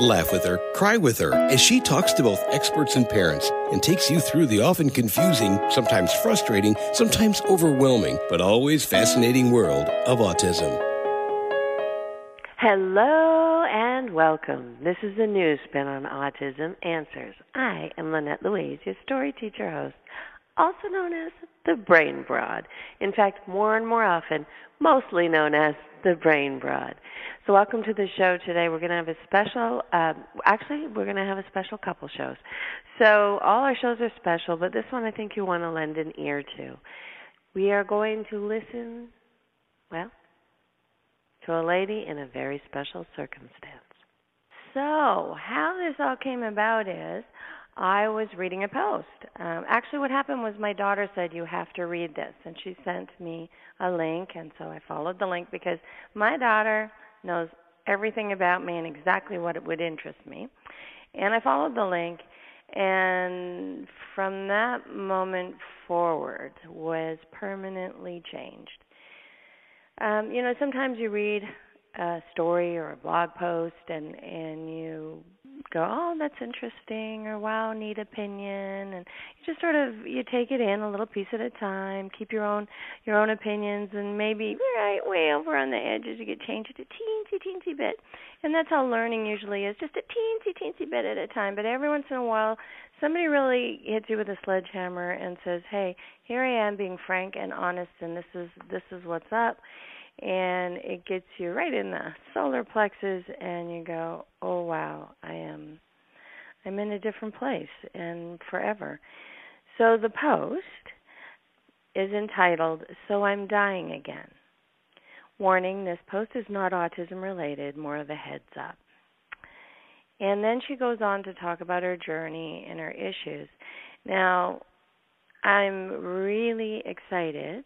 Laugh with her, cry with her, as she talks to both experts and parents and takes you through the often confusing, sometimes frustrating, sometimes overwhelming, but always fascinating world of autism. Hello and welcome. This is the new spin on Autism Answers. I am Lynette Louise, your story teacher host, also known as the Brain Broad. In fact, more and more often, mostly known as the Brain Broad. So, welcome to the show today. We're going to have a special, uh, actually, we're going to have a special couple shows. So, all our shows are special, but this one I think you want to lend an ear to. We are going to listen, well, to a lady in a very special circumstance. So, how this all came about is I was reading a post. Um, actually, what happened was my daughter said, You have to read this. And she sent me a link. And so I followed the link because my daughter knows everything about me and exactly what it would interest me. And I followed the link. And from that moment forward was permanently changed. Um, you know, sometimes you read a story or a blog post and and you go, oh, that's interesting, or wow, neat opinion, and you just sort of you take it in a little piece at a time, keep your own your own opinions, and maybe right way over on the edges you could change it a teensy teensy bit, and that's how learning usually is, just a teensy teensy bit at a time. But every once in a while, somebody really hits you with a sledgehammer and says, hey, here I am being frank and honest, and this is this is what's up and it gets you right in the solar plexus and you go oh wow i am i'm in a different place and forever. So the post is entitled so i'm dying again. Warning this post is not autism related more of a heads up. And then she goes on to talk about her journey and her issues. Now i'm really excited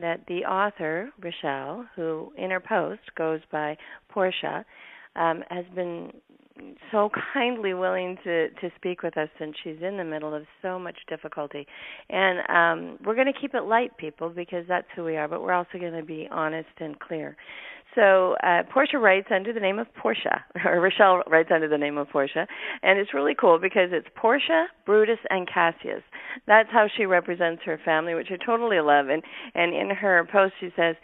that the author, Rachele, who in her post goes by Portia, um, has been so kindly willing to to speak with us since she's in the middle of so much difficulty. And um we're going to keep it light people because that's who we are but we're also going to be honest and clear so uh, Portia writes under the name of Portia, or Rachele writes under the name of Portia, and it's really cool because it's Portia, Brutus, and Cassius. That's how she represents her family, which I totally love. And and in her post, she says,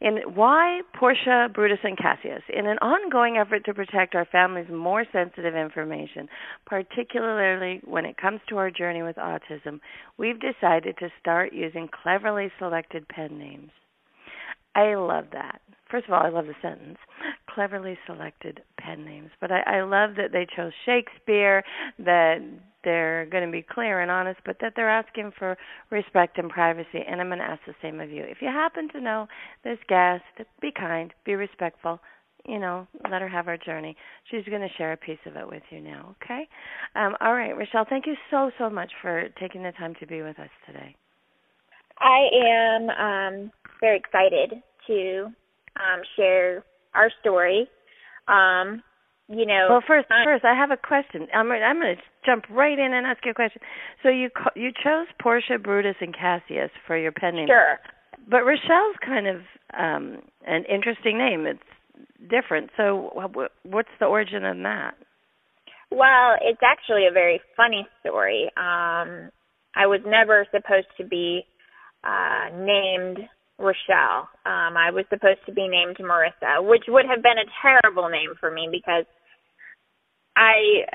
"In why Portia, Brutus, and Cassius? In an ongoing effort to protect our family's more sensitive information, particularly when it comes to our journey with autism, we've decided to start using cleverly selected pen names." I love that. First of all, I love the sentence. Cleverly selected pen names. But I, I love that they chose Shakespeare, that they're going to be clear and honest, but that they're asking for respect and privacy. And I'm going to ask the same of you. If you happen to know this guest, be kind, be respectful. You know, let her have her journey. She's going to share a piece of it with you now, okay? Um, all right, Rachele, thank you so, so much for taking the time to be with us today. I am um, very excited to um, share our story. Um, you know. Well, first, first, I have a question. I'm I'm going to jump right in and ask you a question. So you you chose Portia, Brutus, and Cassius for your pen name. Sure. But Rachele's kind of um an interesting name. It's different. So what's the origin of that? Well, it's actually a very funny story. Um I was never supposed to be uh named Rachele. Um, I was supposed to be named Marissa, which would have been a terrible name for me because I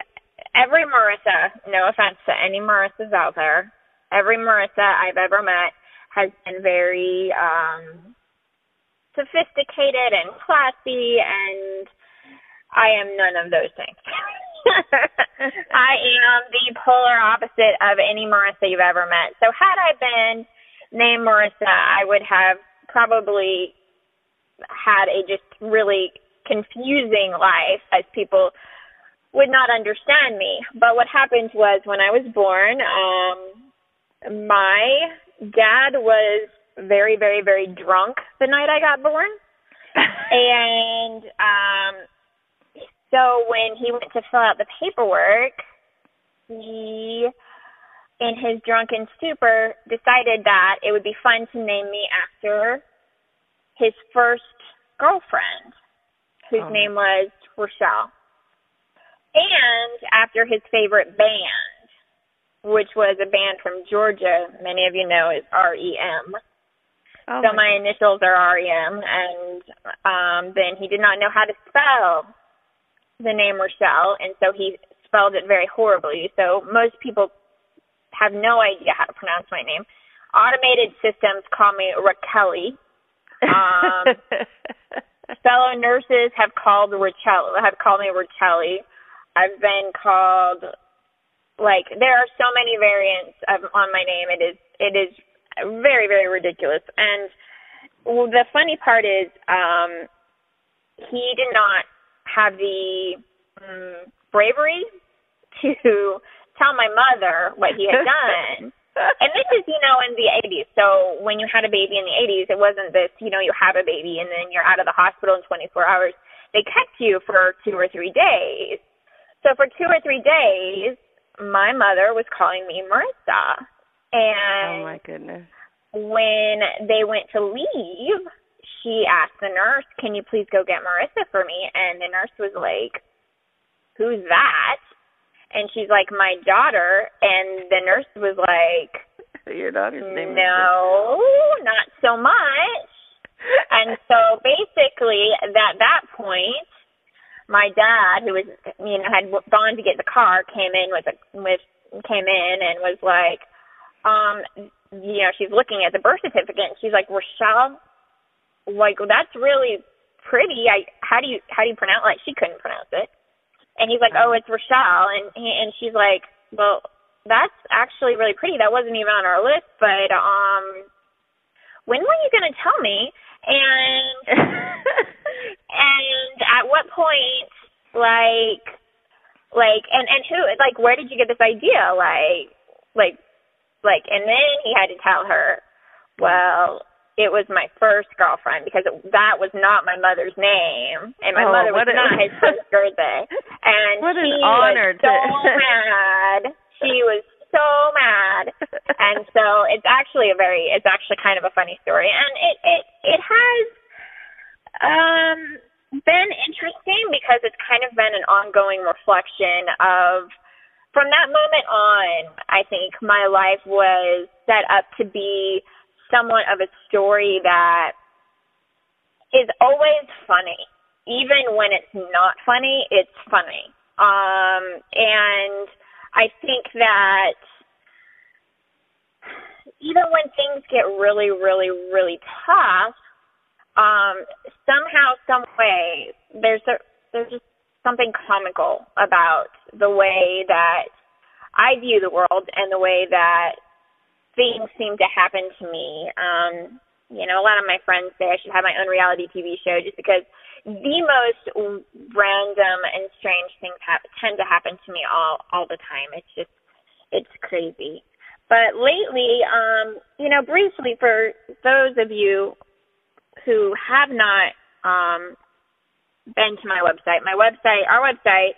every Marissa, no offense to any Marissas out there, every Marissa I've ever met has been very um sophisticated and classy and I am none of those things. I am the polar opposite of any Marissa you've ever met. So had I been named Marissa, I would have probably had a just really confusing life as people would not understand me. But what happened was when I was born, um my dad was very, very, very drunk the night I got born. and um so when he went to fill out the paperwork, he in his drunken stupor decided that it would be fun to name me after his first girlfriend, whose oh. name was Rochelle. And after his favorite band, which was a band from Georgia, many of you know is REM. Oh so my, my initials are REM, and um, then he did not know how to spell the name Rochelle, and so he spelled it very horribly. So most people have no idea how to pronounce my name. Automated systems call me Raquel. Um, fellow nurses have called Raquel have called me Raquel. I've been called like there are so many variants of on my name. It is it is very very ridiculous. And well, the funny part is um he did not have the um, bravery to tell my mother what he had done. and this is, you know, in the 80s. So when you had a baby in the 80s, it wasn't this, you know, you have a baby and then you're out of the hospital in 24 hours. They kept you for two or three days. So for two or three days, my mother was calling me Marissa. And oh my goodness. When they went to leave, she asked the nurse, "Can you please go get Marissa for me?" And the nurse was like, "Who's that?" And she's like, my daughter. And the nurse was like, your daughter's name No, not so much. and so basically, at that point, my dad, who was, you know, had gone to get the car, came in with a, with, came in and was like, um, you know, she's looking at the birth certificate and she's like, Rochelle, like, that's really pretty. I, how do you, how do you pronounce, like, she couldn't pronounce it. And he's like, oh, it's Rochelle. And he, and she's like, well, that's actually really pretty. That wasn't even on our list, but um, when were you going to tell me? And and at what point, like, like, and and who, like, where did you get this idea? Like, like, like, and then he had to tell her, well, it was my first girlfriend because it, that was not my mother's name, and my oh, mother was a, not his first birthday. And what she an honor was so mad. She was so mad, and so it's actually a very, it's actually kind of a funny story, and it it it has um been interesting because it's kind of been an ongoing reflection of from that moment on, I think my life was set up to be somewhat of a story that is always funny. Even when it's not funny, it's funny. Um, and I think that even when things get really, really, really tough, um, somehow, some way, there's a, there's just something comical about the way that I view the world and the way that things seem to happen to me. Um, you know, a lot of my friends say I should have my own reality TV show just because the most random and strange things ha- tend to happen to me all all the time. It's just it's crazy. But lately, um, you know, briefly for those of you who have not um, been to my website, my website, our website,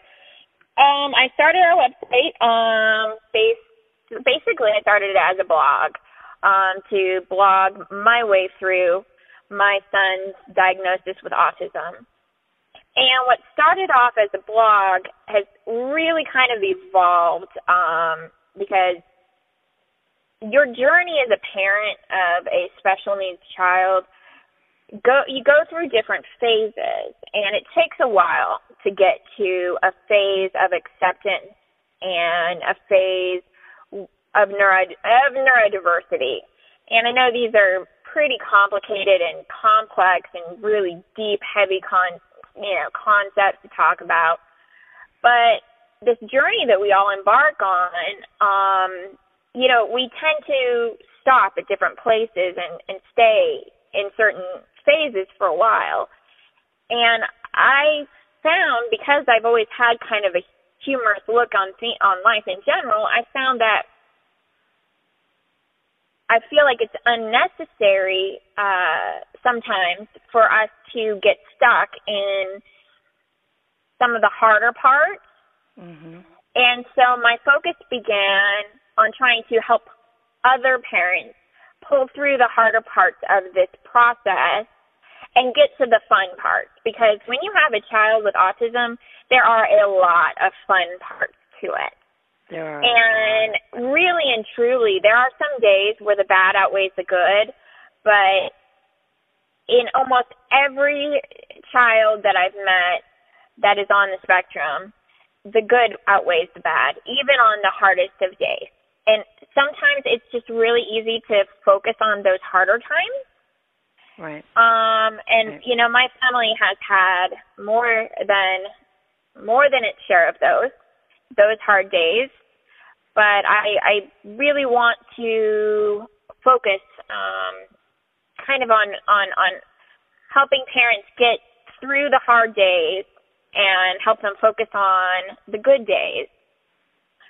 um, I started our website um, based basically I started it as a blog um, to blog my way through my son's diagnosis with autism. And what started off as a blog has really kind of evolved um, because your journey as a parent of a special needs child go you go through different phases and it takes a while to get to a phase of acceptance and a phase of neuro of neurodiversity. And I know these are pretty complicated and complex and really deep, heavy con you know concepts to talk about. But this journey that we all embark on, um, you know, we tend to stop at different places and, and stay in certain phases for a while. And I found because I've always had kind of a humorous look on th- on life in general, I found that I feel like it's unnecessary uh, sometimes for us to get stuck in some of the harder parts. Mm-hmm. And so my focus began on trying to help other parents pull through the harder parts of this process and get to the fun parts because when you have a child with autism, there are a lot of fun parts to it. There are. And really and truly, there are some days where the bad outweighs the good, but in almost every child that I've met that is on the spectrum, the good outweighs the bad, even on the hardest of days. And sometimes it's just really easy to focus on those harder times. Right. Um, and Right. you know, my family has had more than more than its share of those those hard days. But I I really want to focus um kind of on on on helping parents get through the hard days and help them focus on the good days.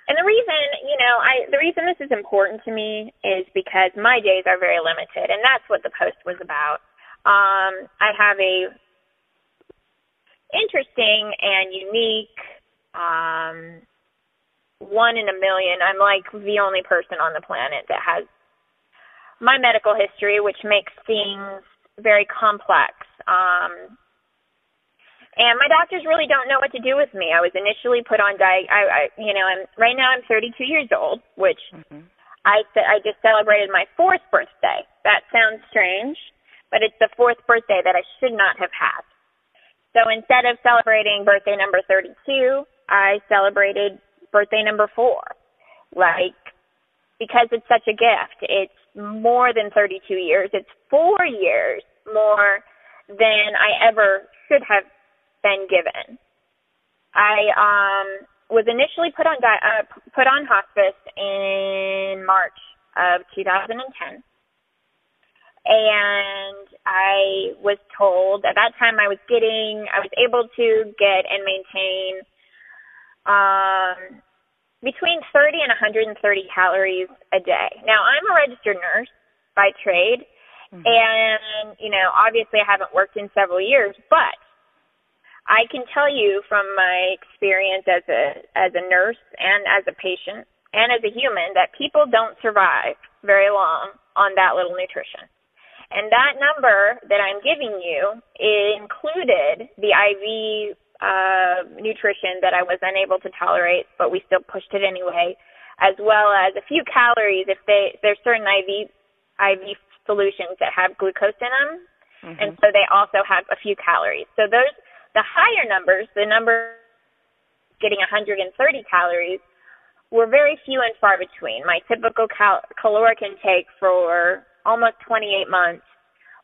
And the reason, you know, I the reason this is important to me is because my days are very limited, and that's what the post was about. Um, I have a interesting and unique um, one in a million. I'm like the only person on the planet that has my medical history, which makes things very complex. Um, and my doctors really don't know what to do with me. I was initially put on di. I, I you know, I'm right now. I'm 32 years old, which Mm-hmm. I I just celebrated my fourth birthday. That sounds strange, but it's the fourth birthday that I should not have had. So instead of celebrating birthday number 32, I celebrated birthday number 4. Like because it's such a gift. It's more than 32 years. It's 4 years more than I ever should have been given. I um was initially put on di- uh, put on hospice in March of 2010. And I was told at that time I was getting I was able to get and maintain um between 30 and 130 calories a day. Now, I'm a registered nurse by trade, Mm-hmm. and you know, obviously I haven't worked in several years, but I can tell you from my experience as a as a nurse and as a patient and as a human that people don't survive very long on that little nutrition. And that number that I'm giving you included the IV uh, nutrition that I was unable to tolerate, but we still pushed it anyway, as well as a few calories if they there's certain IV IV solutions that have glucose in them, Mm-hmm. and so they also have a few calories. So those the higher numbers, the number getting 130 calories, were very few and far between. My typical cal- caloric intake for almost 28 months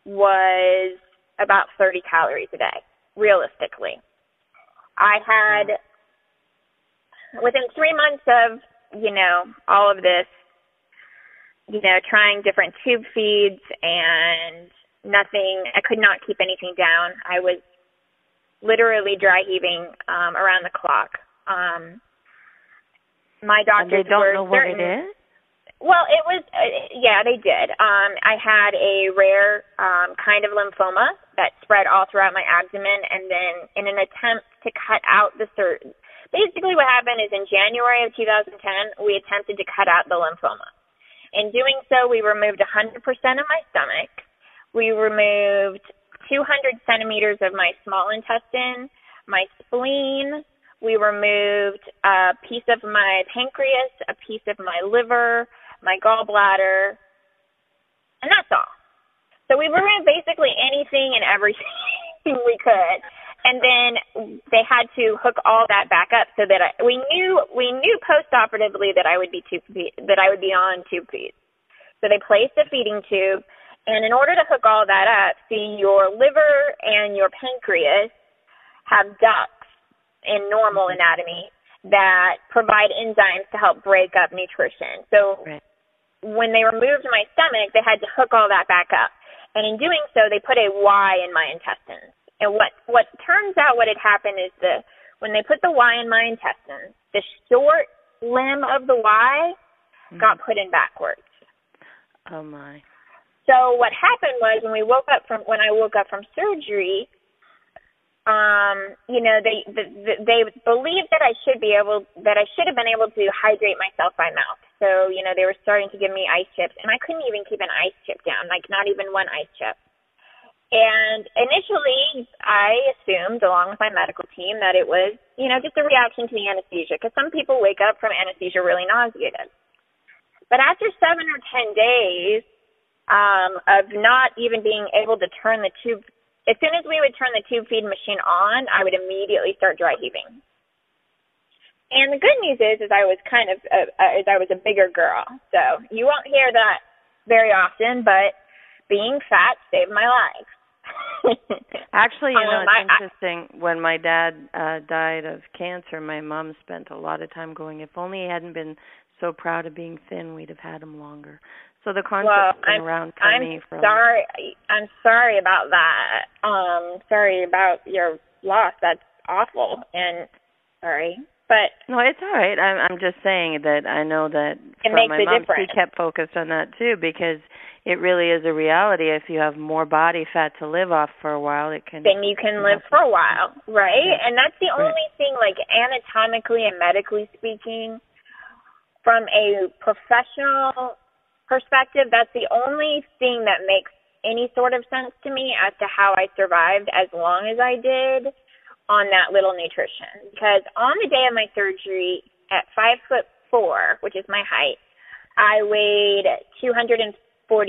was about 30 calories a day, realistically. I had, within three months of, you know, all of this, you know, trying different tube feeds and nothing, I could not keep anything down. I was literally dry heaving um, around the clock. Um, my And doctors they don't were know what certain, it is. well, it was uh, yeah, they did. Um I had a rare um kind of lymphoma that spread all throughout my abdomen and then in an attempt to cut out the sur- basically what happened is in January of 2010 we attempted to cut out the lymphoma. In doing so, we removed 100% of my stomach. We removed 200 centimeters of my small intestine, my spleen, we removed a piece of my pancreas, a piece of my liver, my gallbladder, and that's all. So we removed basically anything and everything we could. And then they had to hook all that back up so that I, we knew we knew postoperatively that I would be tube that I would be on tube feeds. So they placed a feeding tube, and in order to hook all that up, see your liver and your pancreas have ducts in normal mm-hmm. anatomy that provide enzymes to help break up nutrition. So Right. when they removed my stomach, they had to hook all that back up. And in doing so, they put a Y in my intestines. And what what turns out what had happened is the when they put the Y in my intestines, the short limb of the Y got put in backwards. Oh my. So what happened was when we woke up from when I woke up from surgery, um, you know, they they, they believed that I should be able that I should have been able to hydrate myself by mouth. So you know, they were starting to give me ice chips, and I couldn't even keep an ice chip down, like not even one ice chip. And initially, I assumed, along with my medical team, that it was, you know, just a reaction to the anesthesia, because some people wake up from anesthesia really nauseated. But after seven or ten days um, of not even being able to turn the tube as soon as we would turn the tube feed machine on, I would immediately start dry heaving. And the good news is, is I was kind of, is I was a bigger girl, so you won't hear that very often. But being fat saved my life. Actually, you know, um, it's interesting. when my dad uh died of cancer, my mom spent a lot of time going, if only he hadn't been so proud of being thin, we'd have had him longer. So the concept's well, been I'm, around for I'm me for sorry. I'm sorry about that. Um, sorry about your loss. That's awful. And sorry, but no, it's all right. I'm I'm just saying that I know that it for makes my a mom, difference. she kept focused on that too because it really is a reality. If you have more body fat to live off for a while, it can. Then you can live for a while, right? Yeah. And that's the Right. only thing, like anatomically and medically speaking, from a professional perspective, that's the only thing that makes any sort of sense to me as to how I survived as long as I did on that little nutrition. Because on the day of my surgery, at five foot four, which is my height, I weighed 240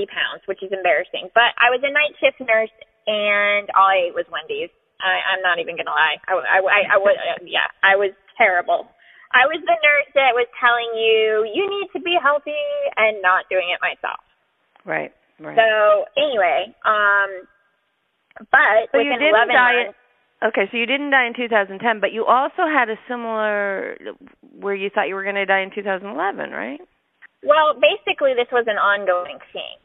pounds, which is embarrassing. But I was a night shift nurse, and all I ate was Wendy's. I, I'm not even gonna lie. I, I, I, I was, yeah, I was terrible. I was the nurse that was telling you you need to be healthy and not doing it myself. Right. Right. So anyway, um, but so you didn't 11 die. months, Okay, so you didn't die in 2010, but you also had a similar where you thought you were going to die in 2011, right? well, basically this was an ongoing thing.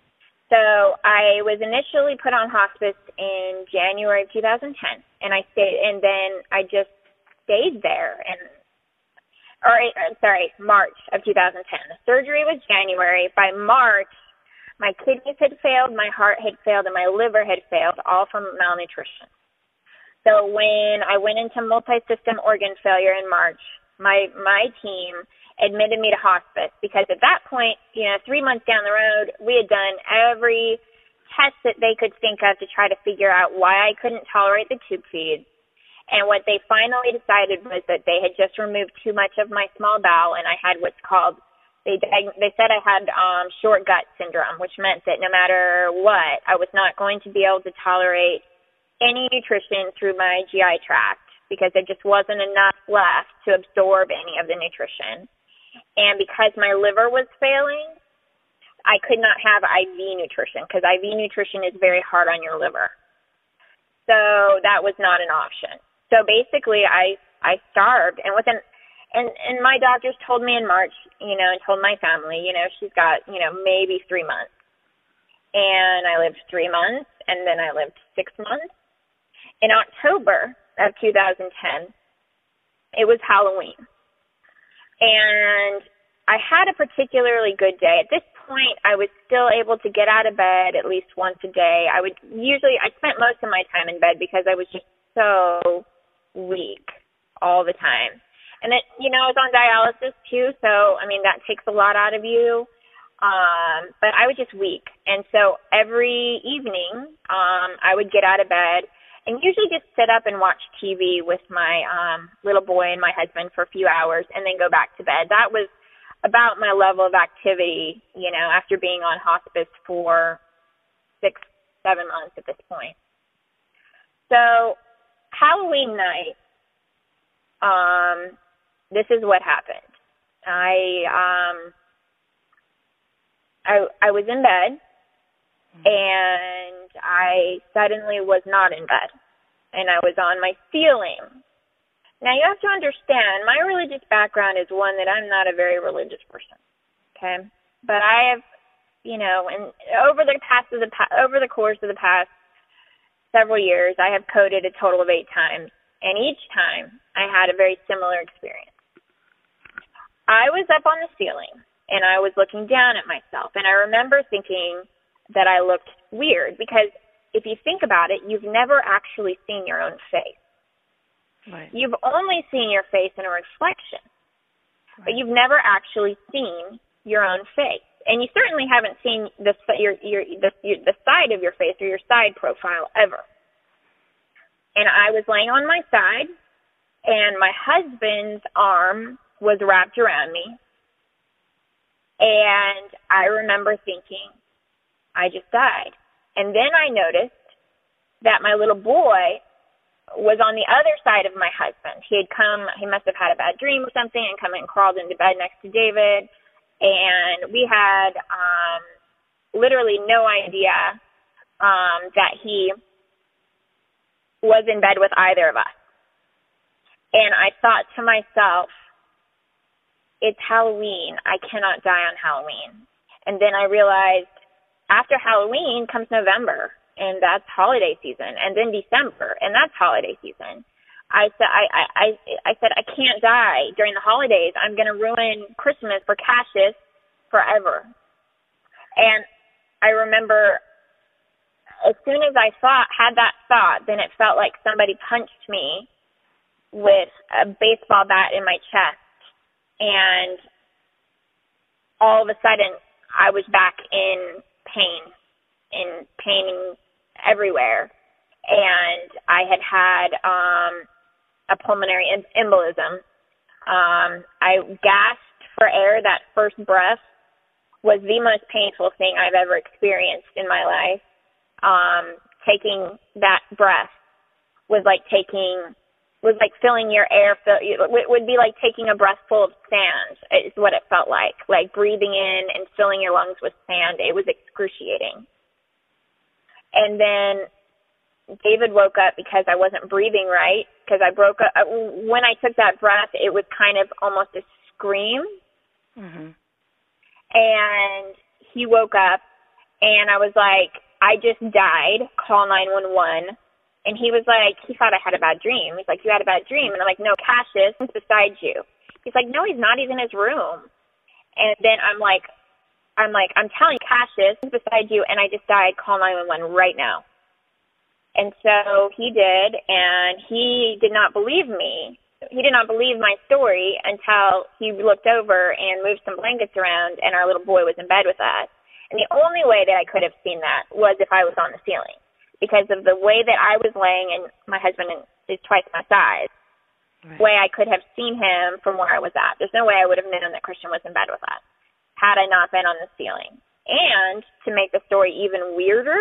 So I was initially put on hospice in January of 2010, and I stayed, and then I just stayed there, and or uh, sorry, March of 2010. The surgery was January. By March, my kidneys had failed, my heart had failed, and my liver had failed, all from malnutrition. So when I went into multi-system organ failure in March, my my team admitted me to hospice because at that point, you know, three months down the road, we had done every test that they could think of to try to figure out why I couldn't tolerate the tube feeds. And what they finally decided was that they had just removed too much of my small bowel, and I had what's called they they said I had um, short gut syndrome, which meant that no matter what, I was not going to be able to tolerate any nutrition through my GI tract because there just wasn't enough left to absorb any of the nutrition. And because my liver was failing, I could not have IV nutrition because IV nutrition is very hard on your liver. So that was not an option. So basically I I starved and within and and my doctors told me in March, you know, and told my family, you know, she's got, you know, maybe 3 months. And I lived 3 months and then I lived 6 months. In October of 2010, it was Halloween. And I had a particularly good day. At this point, I was still able to get out of bed at least once a day. I would usually, I spent most of my time in bed because I was just so weak all the time. And it, you know, I was on dialysis too, so I mean that takes a lot out of you. Um, but I was just weak, and so every evening, um, I would get out of bed and usually just sit up and watch TV with my um little boy and my husband for a few hours and then go back to bed. That was about my level of activity, you know, after being on hospice for six, seven months at this point. So Halloween night, um, this is what happened. I um I I was in bed Mm-hmm. and I suddenly was not in bed and I was on my ceiling. Now you have to understand my religious background is one that I'm not a very religious person. Okay? But I have, you know, and over the past of the over the course of the past several years, I have coded a total of 8 times and each time I had a very similar experience. I was up on the ceiling and I was looking down at myself. And I remember thinking that I looked weird because if you think about it, you've never actually seen your own face. Right. You've only seen your face in a reflection, Right. but you've never actually seen your own face. And you certainly haven't seen the your your the, your, the side of your face or your side profile ever. And I was laying on my side, and my husband's arm was wrapped around me. And I remember thinking, I just died. And then I noticed that my little boy was on the other side of my husband. He had come, he must have had a bad dream or something and come and crawled into bed next to David. And we had um, literally no idea um, that he was in bed with either of us. And I thought to myself, it's Halloween. I cannot die on Halloween. And then I realized after Halloween comes November, and that's holiday season, and then December, and that's holiday season. I said, I, I, I, I said, I can't die during the holidays. I'm going to ruin Christmas for Cassius forever. And I remember as soon as I thought, had that thought, then it felt like somebody punched me with a baseball bat in my chest. And all of a sudden, I was back in pain, in pain everywhere. And I had had um, a pulmonary em- embolism. Um, I gasped for air. That first breath was the most painful thing I've ever experienced in my life. Um, taking that breath was like taking was like filling your air fill it would be like taking a breath full of sand is what it felt like. Like breathing in and filling your lungs with sand it was excruciating. And then David woke up because I wasn't breathing right because I broke up when I took that breath it was kind of almost a scream. Mhm. and he woke up and I was like I just died. Call 911 and he was like, he thought I had a bad dream. He's like, you had a bad dream. And I'm like, no, Cassius is beside you. He's like, no, he's not. He's in his room. And then I'm like, I'm like, I'm telling you, Cassius is beside you, and I just died. Call 911 right now. And so he did, and he did not believe me. He did not believe my story until he looked over and moved some blankets around, and our little boy was in bed with us. And the only way that I could have seen that was if I was on the ceiling because of the way that I was laying, and my husband is twice my size. Right. Way I could have seen him from where I was at. There's no way I would have known that Christian was in bed with us had I not been on the ceiling. And to make the story even weirder,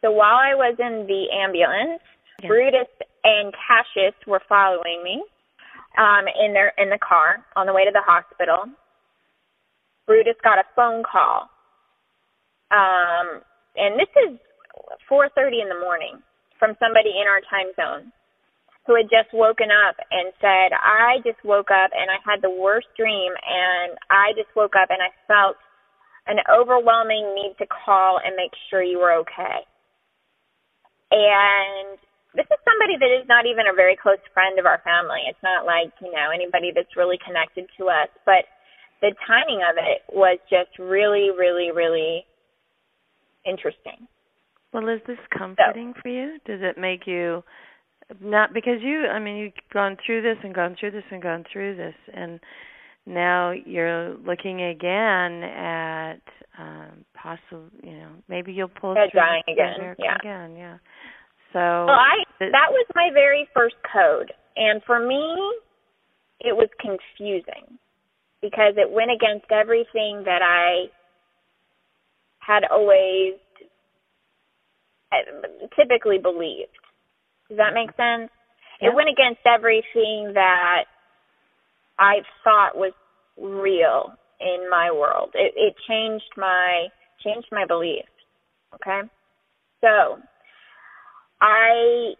so while I was in the ambulance, Yeah. Brutus and Cassius were following me um, in their in the car on the way to the hospital. Brutus got a phone call, um, and this is 4:30 in the morning from somebody in our time zone who had just woken up and said, "I just woke up and I had the worst dream and I just woke up and I felt an overwhelming need to call and make sure you were okay." And this is somebody that is not even a very close friend of our family. It's not like, you know, anybody that's really connected to us, but the timing of it was just really, really, really interesting. Well, is this comforting for you? Does it make you not because you I mean you've gone through this and gone through this and gone through this and now you're looking again at um possible you know maybe you'll pull through dying again, yeah. again yeah so Well, I th- that was my very first code, and for me, it was confusing because it went against everything that I had always typically believed. Does that make sense? Yeah. It went against everything that I thought was real in my world. It, it changed my changed my beliefs. Okay, so I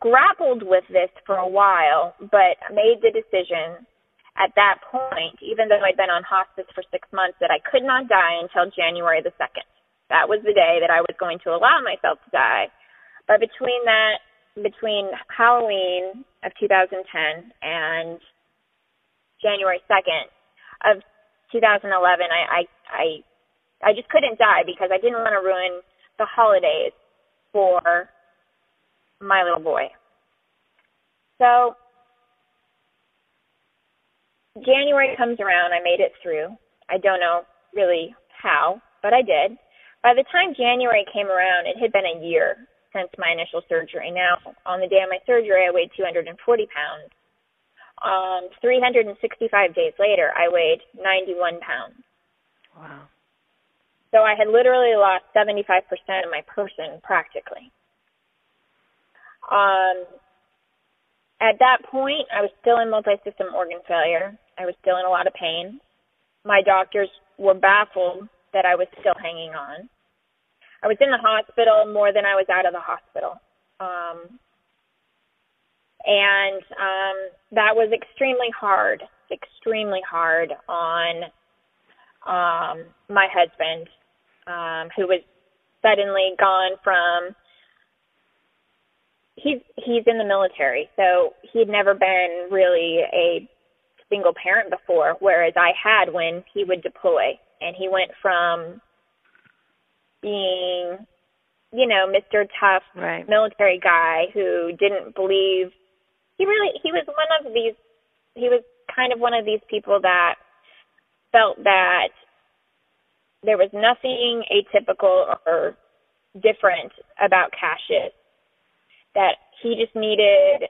grappled with this for a while, but made the decision at that point, even though I'd been on hospice for six months, that I could not die until January the 2nd. That was the day that I was going to allow myself to die. But between that, between Halloween of 2010 and January 2nd of 2011, I, I, I, I just couldn't die because I didn't want to ruin the holidays for my little boy. So January comes around, I made it through. I don't know really how, but I did. By the time January came around, it had been a year since my initial surgery. Now, on the day of my surgery, I weighed 240 pounds. Um, 365 days later, I weighed 91 pounds. Wow. So I had literally lost 75% of my person practically. Um, at that point, I was still in multi-system organ failure. I was still in a lot of pain. My doctors were baffled that I was still hanging on. I was in the hospital more than I was out of the hospital. Um, and um, that was extremely hard, extremely hard on um, my husband, um, who was suddenly gone from he's he's in the military, so he'd never been really a single parent before, whereas I had when he would deploy, and he went from being, you know, Mr. Tough right. military guy who didn't believe he really he was one of these he was kind of one of these people that felt that there was nothing atypical or different about Cassius that he just needed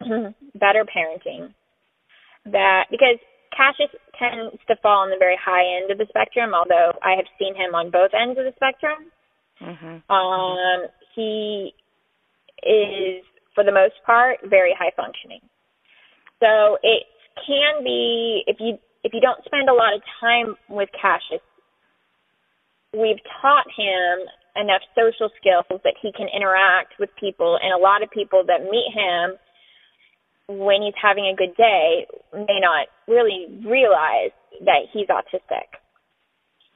better parenting. That because Cassius tends to fall on the very high end of the spectrum, although I have seen him on both ends of the spectrum. Mm-hmm. Um, he is, for the most part, very high functioning. So it can be if you if you don't spend a lot of time with Cassius, we've taught him enough social skills that he can interact with people and a lot of people that meet him when he's having a good day may not really realize that he's autistic.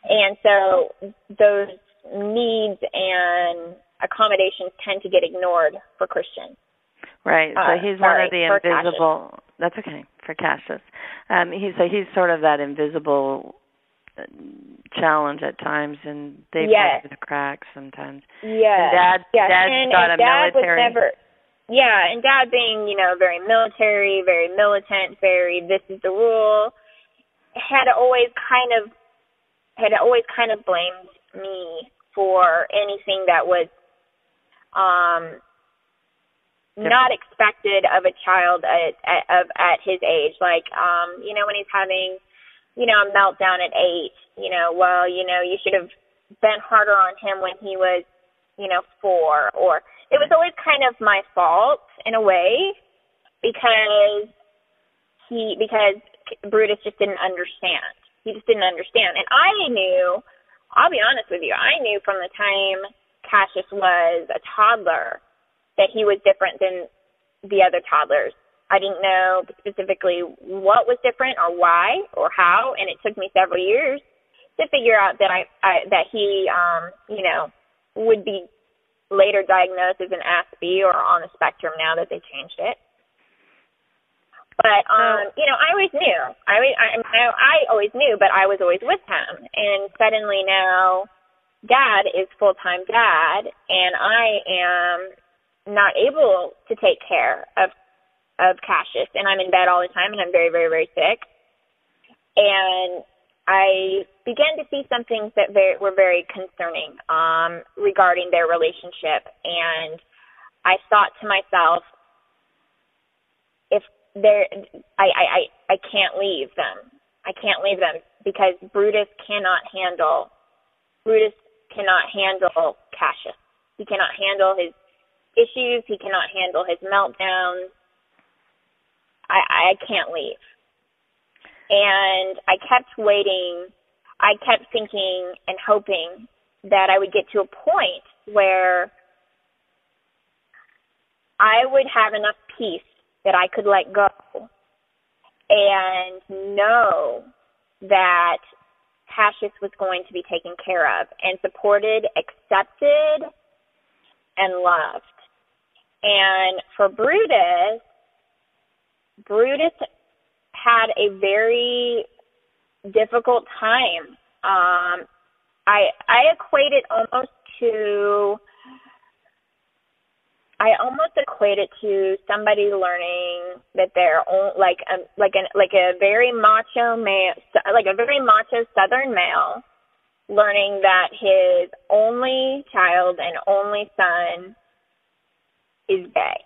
And so those needs and accommodations tend to get ignored for Christian. Right. So uh, he's sorry, one of the invisible. That's okay for Cassius. Um, he's so he's sort of that invisible challenge at times, and they yes. fall through the cracks sometimes. Yeah. Dad, yes. Dad's and, got and a Dad military. Was never, yeah, and Dad being you know very military, very militant, very this is the rule, had always kind of had always kind of blamed me for anything that was um not expected of a child at, at of at his age. Like um you know when he's having you know, a meltdown at eight, you know, well, you know, you should have been harder on him when he was, you know, four or it was always kind of my fault in a way because he because Brutus just didn't understand. He just didn't understand. And I knew, I'll be honest with you, I knew from the time Cassius was a toddler that he was different than the other toddlers I didn't know specifically what was different or why or how, and it took me several years to figure out that I, I that he, um, you know, would be later diagnosed as an Aspie or on the spectrum now that they changed it. But um, you know, I always knew. I I I always knew, but I was always with him. And suddenly now, Dad is full time dad, and I am not able to take care of of Cassius, and I'm in bed all the time, and I'm very, very, very sick. And I began to see some things that very, were very concerning um, regarding their relationship, and I thought to myself, if they're, I, I, I, I can't leave them. I can't leave them because Brutus cannot handle, Brutus cannot handle Cassius. He cannot handle his issues. He cannot handle his meltdowns. I, I can't leave. And I kept waiting. I kept thinking and hoping that I would get to a point where I would have enough peace that I could let go and know that Cassius was going to be taken care of and supported, accepted, and loved. And for Brutus, Brutus had a very difficult time. Um, I I equate it almost to I almost equate it to somebody learning that they're own, like a like an like a very macho male, like a very macho Southern male, learning that his only child and only son is gay,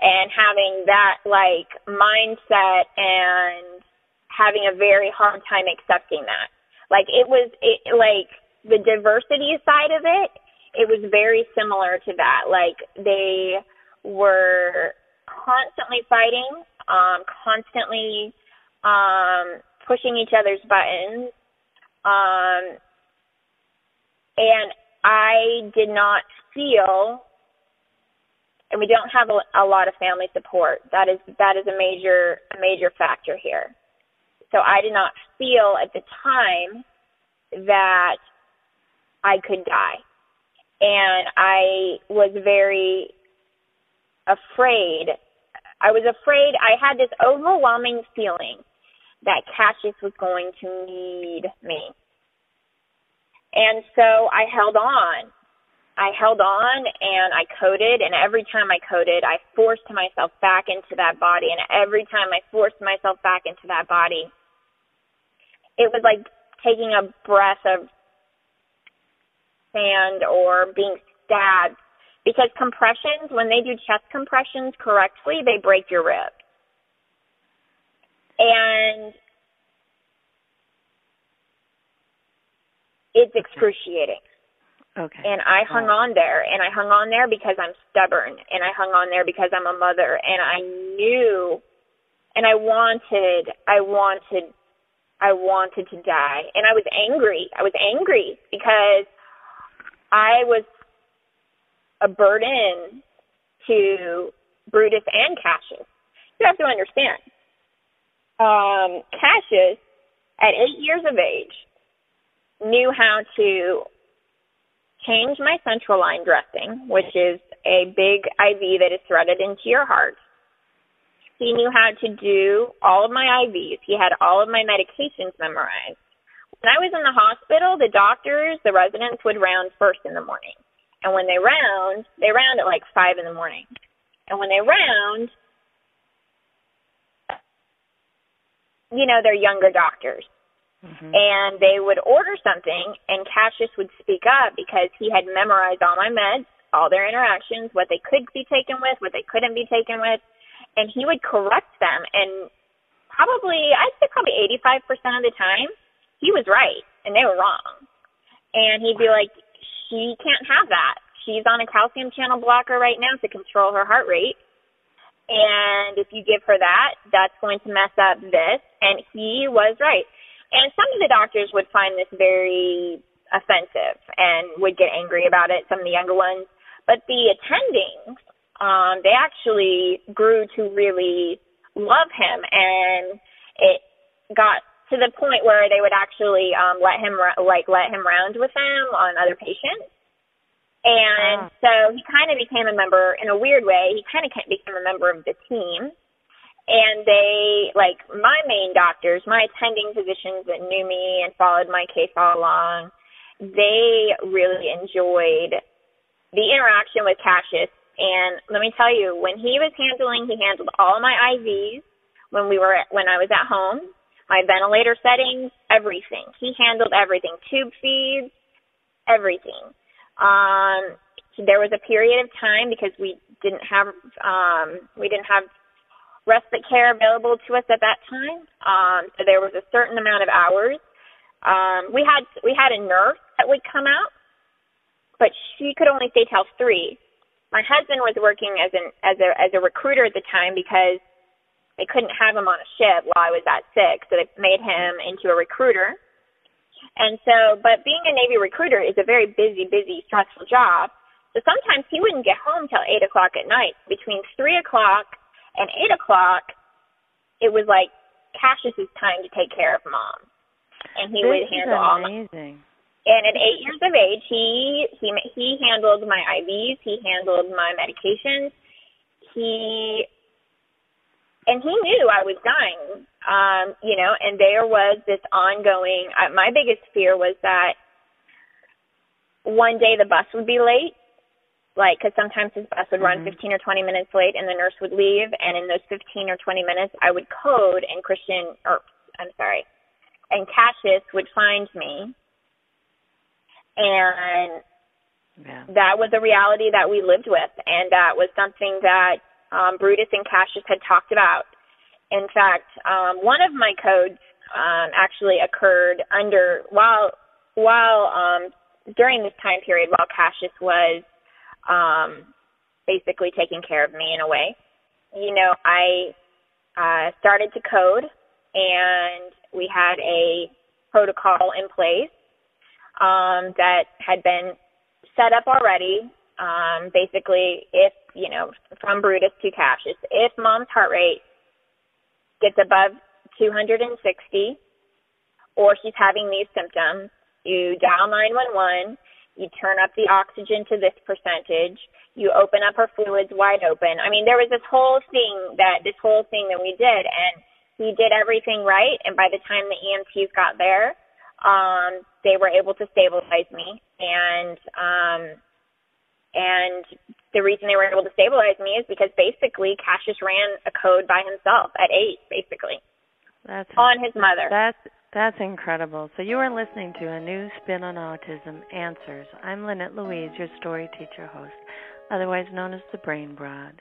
and having that like mindset and having a very hard time accepting that. Like it was it like the diversity side of it it was very similar to that. Like they were constantly fighting, um, constantly um, pushing each other's buttons. Um, and I did not feel, and we don't have a, a lot of family support. That is that is a major a major factor here. So I did not feel at the time that I could die and I was very afraid. I was afraid. I had this overwhelming feeling that Cassius was going to need me. And so I held on. I held on and I coded, and every time I coded, I forced myself back into that body. And every time I forced myself back into that body, it was like taking a breath of sand or being stabbed because compressions, when they do chest compressions correctly, they break your ribs. And it's excruciating. Okay. And I hung on there and I hung on there because I'm stubborn and I hung on there because I'm a mother and I knew and I wanted I wanted I wanted to die and I was angry. I was angry because I was a burden to Brutus and Cassius. You have to understand. Um, Cassius, at eight years of age, knew how to change my central line dressing, which is a big IV that is threaded into your heart. He knew how to do all of my IVs. He had all of my medications memorized. When I was in the hospital, the doctors, the residents would round first in the morning. And when they round, they round at like five in the morning. And when they round, you know, they're younger doctors. Mm-hmm. And they would order something, and Cassius would speak up because he had memorized all my meds, all their interactions, what they could be taken with, what they couldn't be taken with, and he would correct them. And probably, I'd say probably 85% of the time, he was right and they were wrong. And he'd be like, she can't have that. She's on a calcium channel blocker right now to control her heart rate. And if you give her that, that's going to mess up this. And he was right. And some of the doctors would find this very offensive and would get angry about it, some of the younger ones. But the attendings, um, they actually grew to really love him and it got to the point where they would actually um let him like let him round with them on other patients. And so he kind of became a member in a weird way he kind of became a member of the team and they like my main doctors my attending physicians that knew me and followed my case all along they really enjoyed the interaction with Cassius and let me tell you when he was handling he handled all my IVs when we were when I was at home my ventilator settings, everything. He handled everything, tube feeds, everything. Um, there was a period of time because we didn't have um, we didn't have respite care available to us at that time. Um, so there was a certain amount of hours. Um, we had we had a nurse that would come out, but she could only stay till three. My husband was working as an as a as a recruiter at the time because they couldn't have him on a ship while I was that sick, so they made him into a recruiter. And so, but being a Navy recruiter is a very busy, busy, stressful job. So sometimes he wouldn't get home till eight o'clock at night. Between three o'clock and eight o'clock, it was like Cassius's time to take care of mom, and he this would handle all my. And at eight years of age, he he he handled my IVs, he handled my medications, he and he knew I was dying. um, you know, and there was this ongoing. Uh, my biggest fear was that one day the bus would be late, like because sometimes his bus would run Mhm. 15 or 20 minutes late, and the nurse would leave, and in those 15 or 20 minutes, I would code, and Christian, or I'm sorry, and Cassius would find me, and Yeah. that was a reality that we lived with, and that was something that um, Brutus and Cassius had talked about. In fact, um, one of my codes um, actually occurred under while while um, during this time period while Cassius was um, basically taking care of me in a way. You know, I uh, started to code, and we had a protocol in place um, that had been set up already. Um, basically, if you know, from Brutus to Cassius, if mom's heart rate gets above 260, or she's having these symptoms, you dial 911. You turn up the oxygen to this percentage. You open up her fluids wide open. I mean, there was this whole thing that this whole thing that we did, and he did everything right. And by the time the EMTs got there, um, they were able to stabilize me, and um, and the reason they were able to stabilize me is because basically Cassius ran a code by himself at eight, basically That's on his mother. That's that's incredible. So you are listening to a new spin on autism answers. I'm Lynette Louise, your story teacher host, otherwise known as the Brain Broad.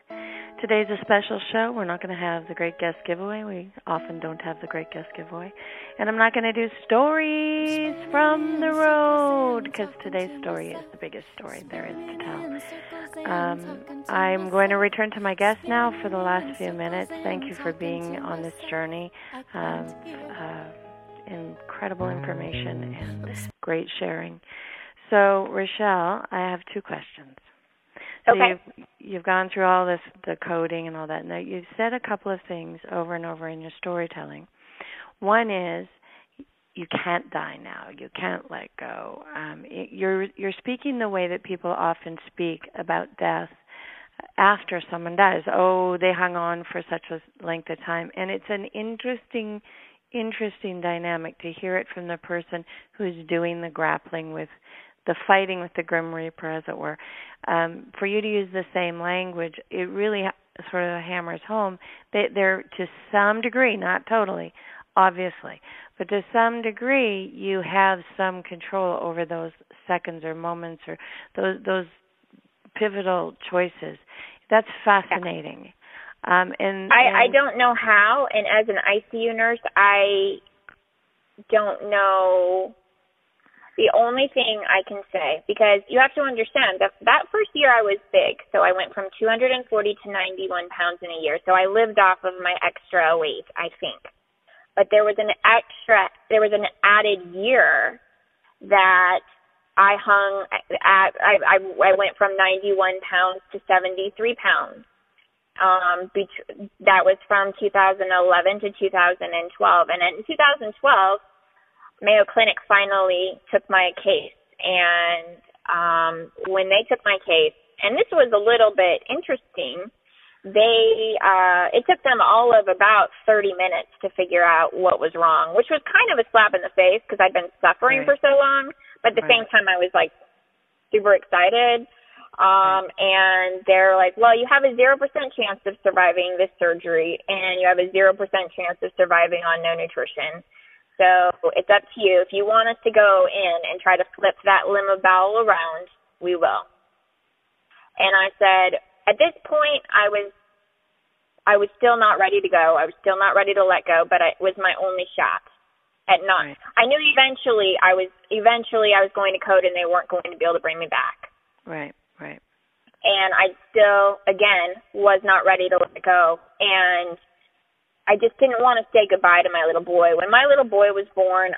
Today's a special show. We're not going to have the great guest giveaway. We often don't have the great guest giveaway. And I'm not going to do stories from the road because today's story is the biggest story there is to tell. Um, I'm going to return to my guest now for the last few minutes. Thank you for being on this journey. Uh, incredible information and great sharing. So, Rachele, I have two questions. So Okay. you've, you've gone through all this, the coding and all that. Now, you've said a couple of things over and over in your storytelling. One is you can't die now. You can't let go. Um, it, you're you're speaking the way that people often speak about death after someone dies. Oh, they hung on for such a length of time, and it's an interesting interesting dynamic to hear it from the person who's doing the grappling with the fighting with the grim reaper as it were. Um for you to use the same language it really ha- sort of hammers home that they're to some degree not totally obviously but to some degree you have some control over those seconds or moments or those those pivotal choices. That's fascinating um and, I, I don't know how, and as an ICU nurse, I don't know. The only thing I can say, because you have to understand that that first year I was big, so I went from 240 to 91 pounds in a year. So I lived off of my extra weight, I think. But there was an extra, there was an added year that I hung at. I I, I went from 91 pounds to 73 pounds um bet- that was from 2011 to 2012 and in 2012 Mayo Clinic finally took my case and um when they took my case and this was a little bit interesting they uh it took them all of about 30 minutes to figure out what was wrong which was kind of a slap in the face because I'd been suffering Right. for so long but at the Right. same time I was like super excited um, and they're like, well, you have a 0% chance of surviving this surgery, and you have a 0% chance of surviving on no nutrition. So it's up to you. If you want us to go in and try to flip that lima bowel around, we will. And I said, at this point, I was, I was still not ready to go. I was still not ready to let go, but it was my only shot at not. Right. I knew eventually I was, eventually I was going to code, and they weren't going to be able to bring me back right right and I still, again, was not ready to let go. And I just didn't want to say goodbye to my little boy. When my little boy was born,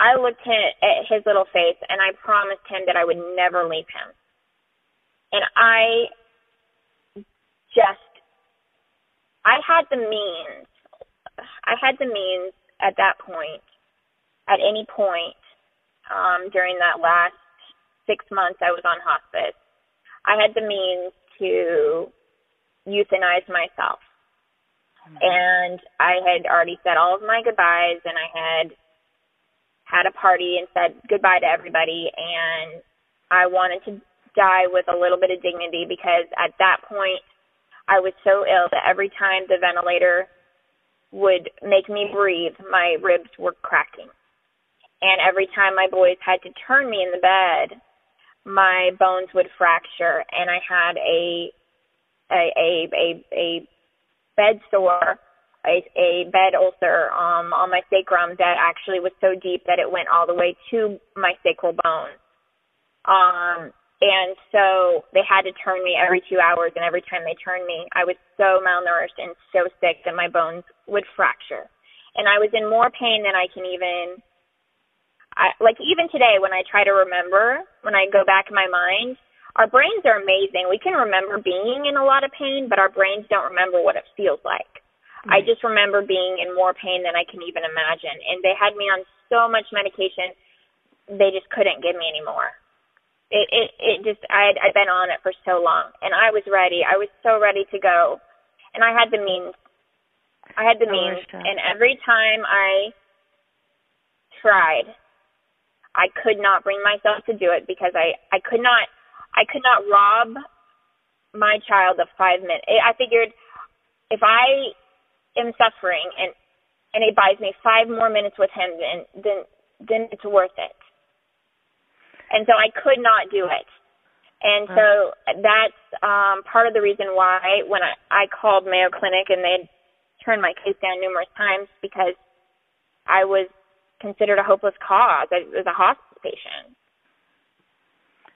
I looked at his little face and I promised him that I would never leave him. And I just, I had the means, I had the means at that point, at any point um, during that last six months I was on hospice. I had the means to euthanize myself. Hmm. and I had already said all of my goodbyes, and I had had a party and said goodbye to everybody, and I wanted to die with a little bit of dignity because at that point I was so ill that every time the ventilator would make me breathe, my ribs were cracking. And every time my boys had to turn me in the bed, my bones would fracture and I had a a a a, a bed sore, a, a bed ulcer um, on my sacrum that actually was so deep that it went all the way to my sacral bone. Um, and so they had to turn me every two hours, and every time they turned me, I was so malnourished and so sick that my bones would fracture. And I was in more pain than I can even, I, like even today when I try to remember, when I go back in my mind, our brains are amazing. We can remember being in a lot of pain, but our brains don't remember what it feels like. Mm-hmm. I just remember being in more pain than I can even imagine. And they had me on so much medication, they just couldn't give me any more. It it it just I had I'd been on it for so long, and I was ready. I was so ready to go, and I had the means. I had the means, and every time I tried, I could not bring myself to do it because I I could not I could not rob my child of five minutes. I figured if I am suffering and and it buys me five more minutes with him, then then then it's worth it. And so I could not do it. And so that's um part of the reason why when I, I called Mayo Clinic and they turned my case down numerous times because I was considered a hopeless cause. I was a hospice patient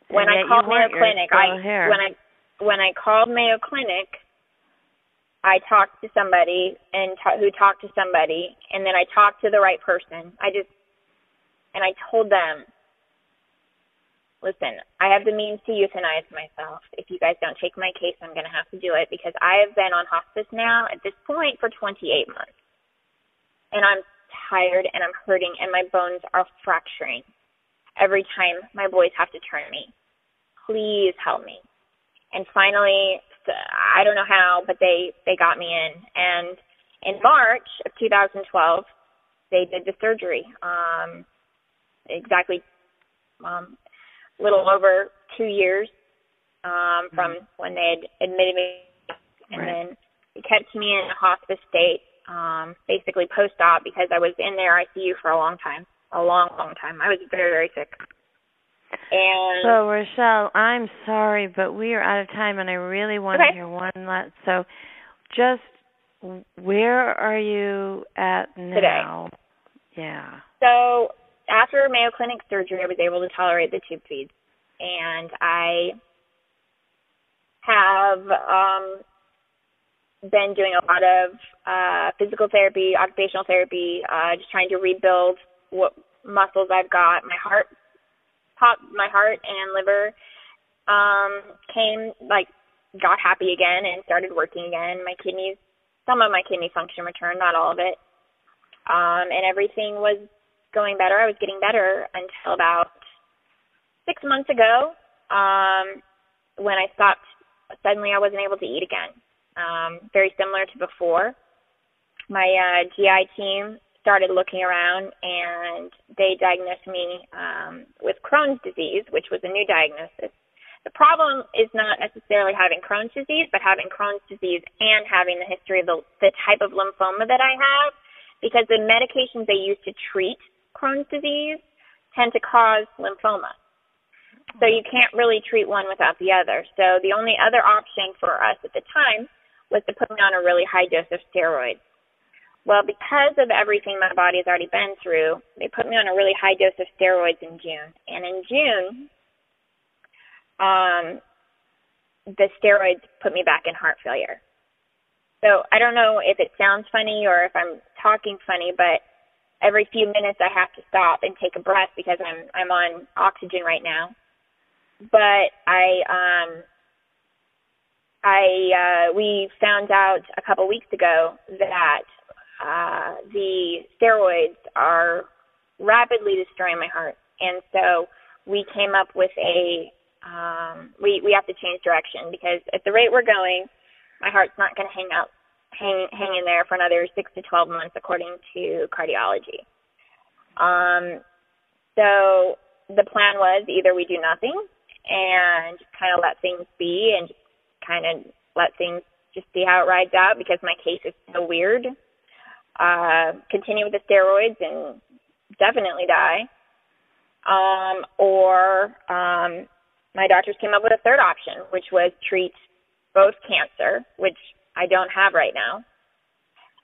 when I called Mayo Clinic, I when I when I called Mayo Clinic, I talked to somebody and t- who talked to somebody, and then I talked to the right person. I just and I told them, listen, I have the means to euthanize myself. If you guys don't take my case, I'm going to have to do it because I have been on hospice now at this point for 28 months, and I'm tired and I'm hurting and my bones are fracturing every time my boys have to turn me please help me. And finally, I don't know how, but they they got me in. And in March of 2012, they did the surgery. Um, exactly, um, a little over two years um, from mm-hmm. when they had admitted me, and right. then it kept me in a hospice state, um, basically post-op because I was in their ICU for a long time, a long, long time. I was very, very sick. And so Rachele, I'm sorry, but we are out of time, and I really want okay. to hear one last. So, just where are you at now? Today. Yeah. So after Mayo Clinic surgery, I was able to tolerate the tube feeds, and I have um, been doing a lot of uh, physical therapy, occupational therapy, uh, just trying to rebuild what muscles I've got. My heart pop my heart and liver um came like got happy again and started working again. My kidneys some of my kidney function returned, not all of it. Um and everything was going better. I was getting better until about six months ago, um, when I stopped suddenly I wasn't able to eat again. Um, very similar to before. My uh GI team started looking around and they diagnosed me um, with Crohn's disease, which was a new diagnosis. The problem is not necessarily having Crohn's disease, but having Crohn's disease and having the history of the, the type of lymphoma that I have, because the medications they use to treat Crohn's disease tend to cause lymphoma. So you can't really treat one without the other. So the only other option for us at the time was to put me on a really high dose of steroids. Well, because of everything my body has already been through, they put me on a really high dose of steroids in June. And in June, um, the steroids put me back in heart failure. So I don't know if it sounds funny or if I'm talking funny, but every few minutes I have to stop and take a breath because I'm I'm on oxygen right now. But I um I uh we found out a couple weeks ago that uh, the steroids are rapidly destroying my heart, and so we came up with a um, we we have to change direction because at the rate we're going, my heart's not going to hang out hang hang in there for another six to twelve months according to cardiology. Um, so the plan was either we do nothing and kind of let things be and just kind of let things just see how it rides out because my case is so weird. Uh, continue with the steroids and definitely die. Um, or um, my doctors came up with a third option, which was treat both cancer, which I don't have right now,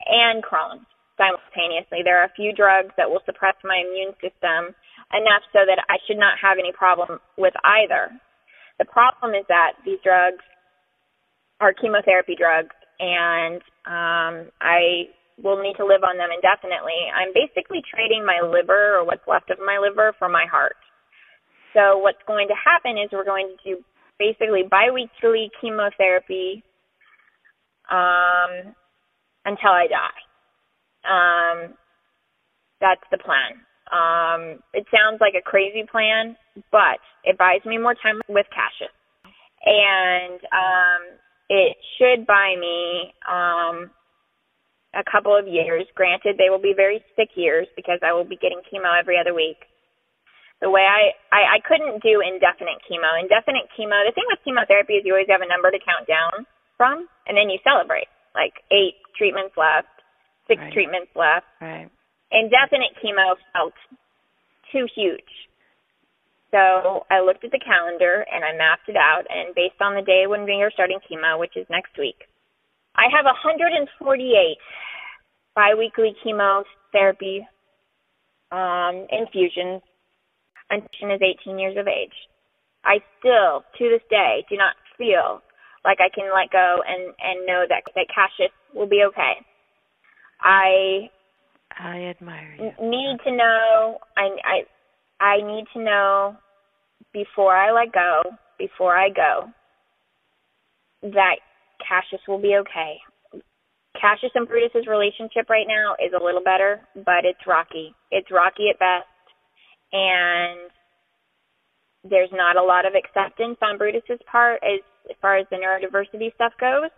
and Crohn's simultaneously. There are a few drugs that will suppress my immune system enough so that I should not have any problem with either. The problem is that these drugs are chemotherapy drugs, and um, I will need to live on them indefinitely. I'm basically trading my liver or what's left of my liver for my heart. So what's going to happen is we're going to do basically biweekly chemotherapy um, until I die. Um, that's the plan. Um, it sounds like a crazy plan, but it buys me more time with Cassius. And um, it should buy me um, a couple of years. Granted, they will be very sick years because I will be getting chemo every other week. The way I, I, I couldn't do indefinite chemo. Indefinite chemo, the thing with chemotherapy is you always have a number to count down from, and then you celebrate. Like eight treatments left, six right. treatments left. Right. Indefinite chemo felt too huge. So I looked at the calendar and I mapped it out, and based on the day when we are starting chemo, which is next week, I have 148 biweekly chemotherapy um, infusions until is 18 years of age. I still, to this day, do not feel like I can let go and and know that that Cassius will be okay. I I admire you. need to know. I I I need to know before I let go, before I go, that Cassius will be okay. Cassius and Brutus's relationship right now is a little better, but it's rocky. It's rocky at best, and there's not a lot of acceptance on Brutus's part as, as far as the neurodiversity stuff goes.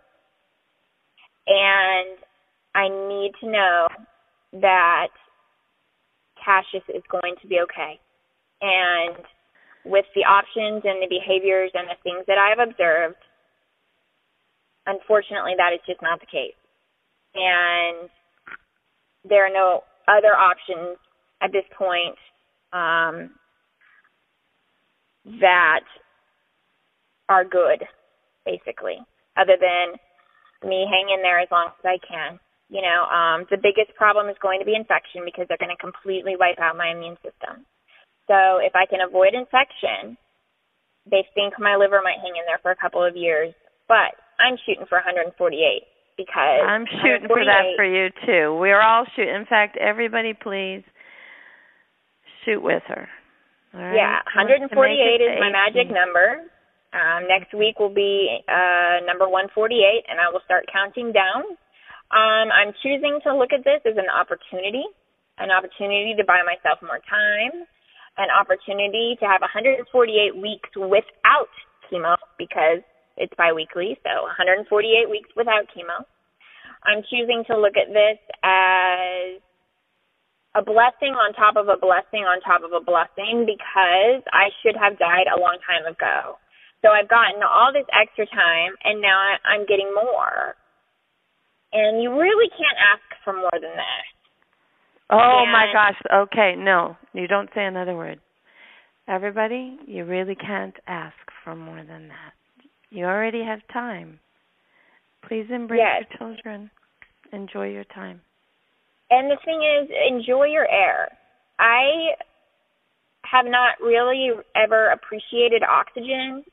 And I need to know that Cassius is going to be okay. And with the options and the behaviors and the things that I have observed, unfortunately, that is just not the case. And there are no other options at this point um, that are good, basically, other than me hang in there as long as I can. You know, um, the biggest problem is going to be infection because they're going to completely wipe out my immune system. So if I can avoid infection, they think my liver might hang in there for a couple of years. But I'm shooting for 148 because I'm shooting for that for you too. We're all shooting. In fact, everybody, please shoot with her. Right. Yeah, 148 is my magic number. Um, next week will be uh, number 148, and I will start counting down. Um, I'm choosing to look at this as an opportunity, an opportunity to buy myself more time, an opportunity to have 148 weeks without chemo because it's biweekly, so 148 weeks without chemo. I'm choosing to look at this as a blessing on top of a blessing on top of a blessing because I should have died a long time ago. So I've gotten all this extra time and now I'm getting more. And you really can't ask for more than that. Oh and my gosh. Okay, no. You don't say another word. Everybody, you really can't ask for more than that. You already have time. Please embrace yes. your children. Enjoy your time. And the thing is, enjoy your air. I have not really ever appreciated oxygen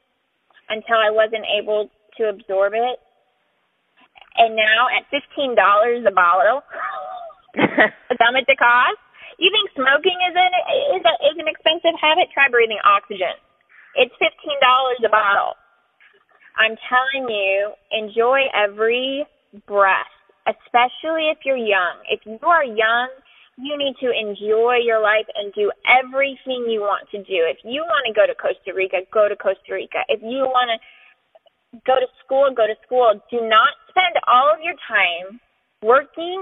until I wasn't able to absorb it. And now at fifteen dollars a bottle, much it costs? You think smoking is an is a, is an expensive habit? Try breathing oxygen. It's fifteen dollars a bottle. I'm telling you, enjoy every breath especially if you're young. If you are young, you need to enjoy your life and do everything you want to do. If you want to go to Costa Rica, go to Costa Rica. If you want to go to school, go to school. Do not spend all of your time working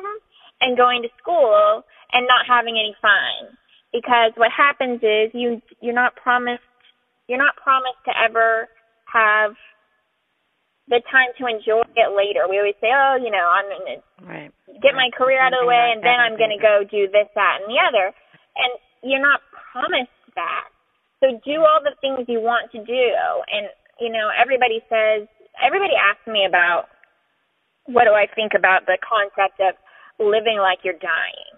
and going to school and not having any fun. Because what happens is you you're not promised you're not promised to ever have the time to enjoy it later. We always say, "Oh, you know, I'm to right. get my career out of the way, and then I'm going to go do this, that, and the other." And you're not promised that. So do all the things you want to do. And you know, everybody says, everybody asks me about what do I think about the concept of living like you're dying.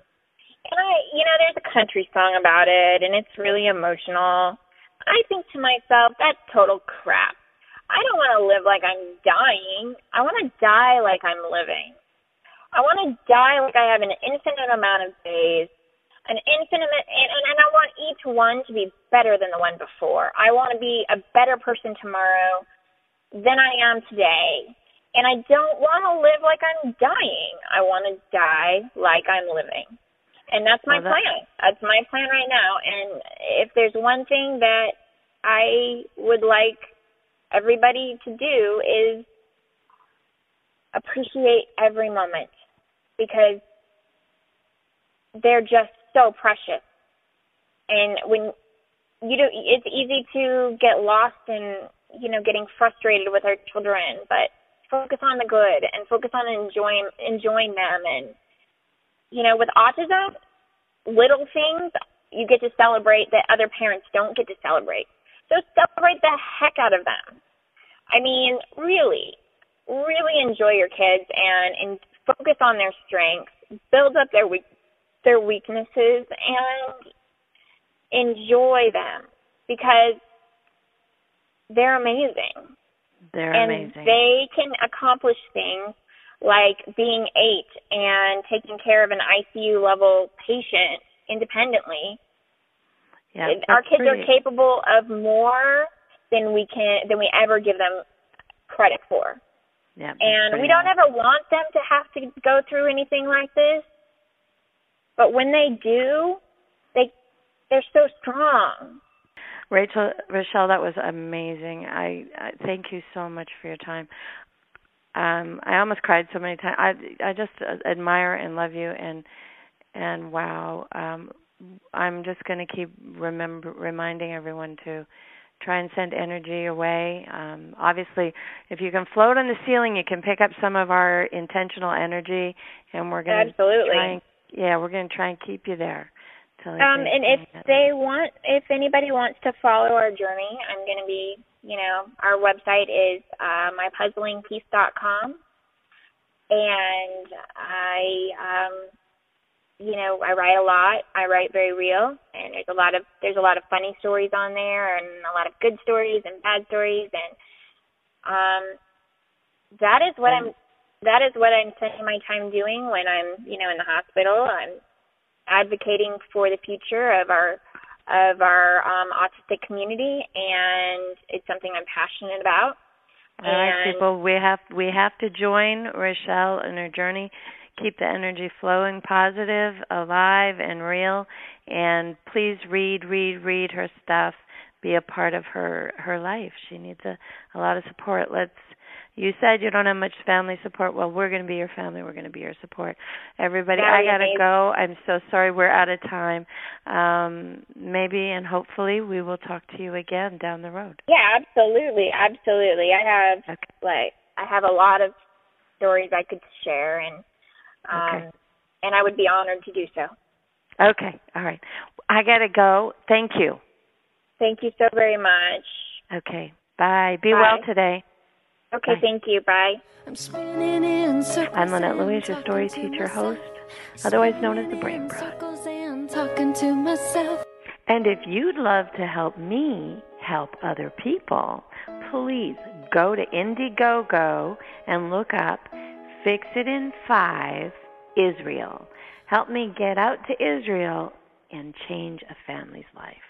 And I, you know, there's a country song about it, and it's really emotional. I think to myself, that's total crap. I don't want to live like I'm dying. I want to die like I'm living. I want to die like I have an infinite amount of days, an infinite, and, and, and I want each one to be better than the one before. I want to be a better person tomorrow than I am today. And I don't want to live like I'm dying. I want to die like I'm living. And that's my well, that, plan. That's my plan right now. And if there's one thing that I would like everybody to do is appreciate every moment because they're just so precious. And when you know, it's easy to get lost in, you know, getting frustrated with our children, but focus on the good and focus on enjoying enjoying them and you know, with autism, little things you get to celebrate that other parents don't get to celebrate. So celebrate the heck out of them. I mean, really, really enjoy your kids and, and focus on their strengths, build up their weak, their weaknesses, and enjoy them because they're amazing. They're and amazing. they can accomplish things like being eight and taking care of an ICU level patient independently yeah, our kids pretty. are capable of more than we can than we ever give them credit for. Yeah, and we don't ever want them to have to go through anything like this. But when they do, they they're so strong. Rachel, Rachele, that was amazing. I, I thank you so much for your time. Um, I almost cried so many times. I I just admire and love you and and wow. Um, I'm just going to keep remember reminding everyone to try and send energy away. Um, obviously, if you can float on the ceiling, you can pick up some of our intentional energy, and we're going to absolutely. Try and, yeah, we're going to try and keep you there. Um, and if they want, if anybody wants to follow our journey, I'm going to be, you know, our website is uh, mypuzzlingpiece.com, and I um, you know, I write a lot. I write very real, and there's a lot of there's a lot of funny stories on there, and a lot of good stories and bad stories, and um, that is what I'm that is what I'm spending my time doing when I'm you know in the hospital. I'm advocating for the future of our of our um, autistic community, and it's something I'm passionate about. All right, people, we have we have to join Rachele in her journey keep the energy flowing, positive, alive, and real. And please read, read, read her stuff. Be a part of her her life. She needs a a lot of support. Let's. You said you don't have much family support. Well, we're going to be your family. We're going to be your support. Everybody, I got to go. I'm so sorry. We're out of time. Um, maybe and hopefully we will talk to you again down the road. Yeah, absolutely, absolutely. I have okay. like I have a lot of stories I could share, and um, okay. And I would be honored to do so. Okay. All right. I got to go. Thank you. Thank you so very much. Okay. Bye. Be Bye. well today. Okay, Bye. thank you. Bye. I'm spinning in circles. I'm Lynette Louise, your story teacher host, otherwise known as the Brain Broad. Talking to myself. And if you'd love to help me help other people, please go to Indiegogo and look up Fix It in Five Israel. Help me get out to Israel and change a family's life.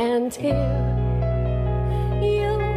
Can't hear you